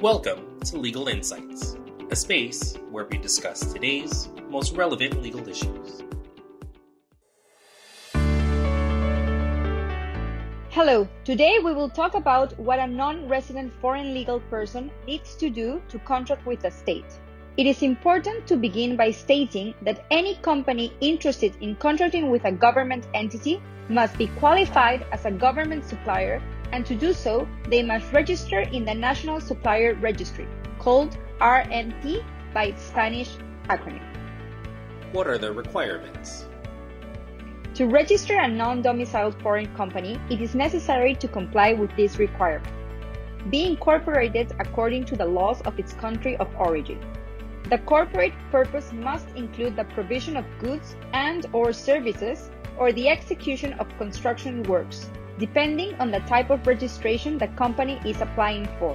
Welcome to Legal Insights, a space where we discuss today's most relevant legal issues. Hello, today we will talk about what a non resident foreign legal person needs to do to contract with a state. It is important to begin by stating that any company interested in contracting with a government entity must be qualified as a government supplier, and to do so, they must register in the National Supplier Registry, called RNP by its Spanish acronym. What are the requirements? To register a non domiciled foreign company, it is necessary to comply with this requirement. Be incorporated according to the laws of its country of origin. The corporate purpose must include the provision of goods and or services or the execution of construction works, depending on the type of registration the company is applying for.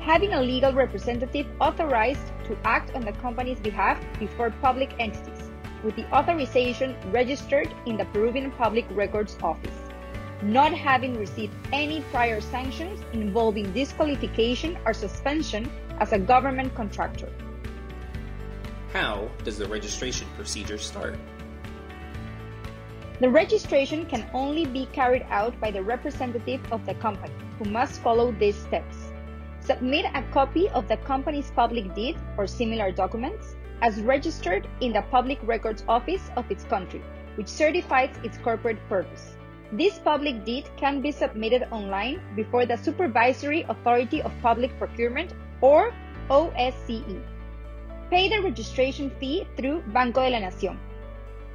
Having a legal representative authorized to act on the company's behalf before public entities, with the authorization registered in the Peruvian Public Records Office. Not having received any prior sanctions involving disqualification or suspension as a government contractor. How does the registration procedure start? The registration can only be carried out by the representative of the company, who must follow these steps. Submit a copy of the company's public deed or similar documents as registered in the Public Records Office of its country, which certifies its corporate purpose. This public deed can be submitted online before the Supervisory Authority of Public Procurement or OSCE. Pay the registration fee through Banco de la Nación.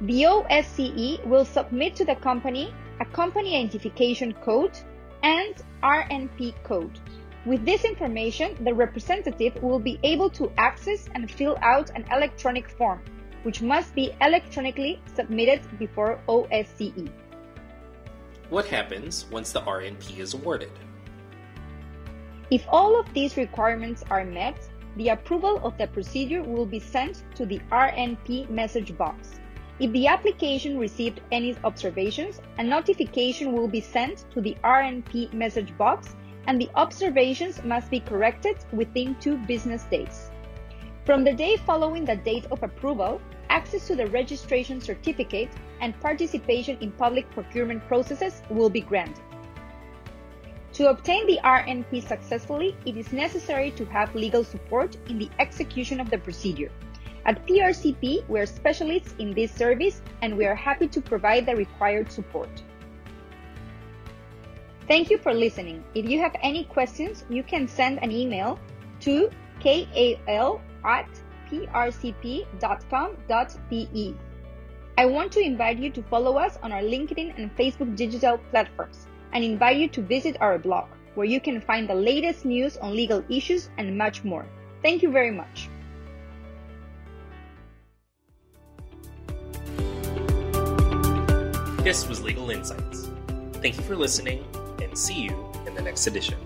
The OSCE will submit to the company a company identification code and RNP code. With this information, the representative will be able to access and fill out an electronic form, which must be electronically submitted before OSCE. What happens once the RNP is awarded? If all of these requirements are met, the approval of the procedure will be sent to the RNP message box. If the application received any observations, a notification will be sent to the RNP message box and the observations must be corrected within two business days. From the day following the date of approval, access to the registration certificate and participation in public procurement processes will be granted. To obtain the RNP successfully, it is necessary to have legal support in the execution of the procedure. At PRCP, we are specialists in this service and we are happy to provide the required support. Thank you for listening. If you have any questions, you can send an email to kal at prcp.com.pe. I want to invite you to follow us on our LinkedIn and Facebook digital platforms and invite you to visit our blog, where you can find the latest news on legal issues and much more. Thank you very much. This was Legal Insights. Thank you for listening and see you in the next edition.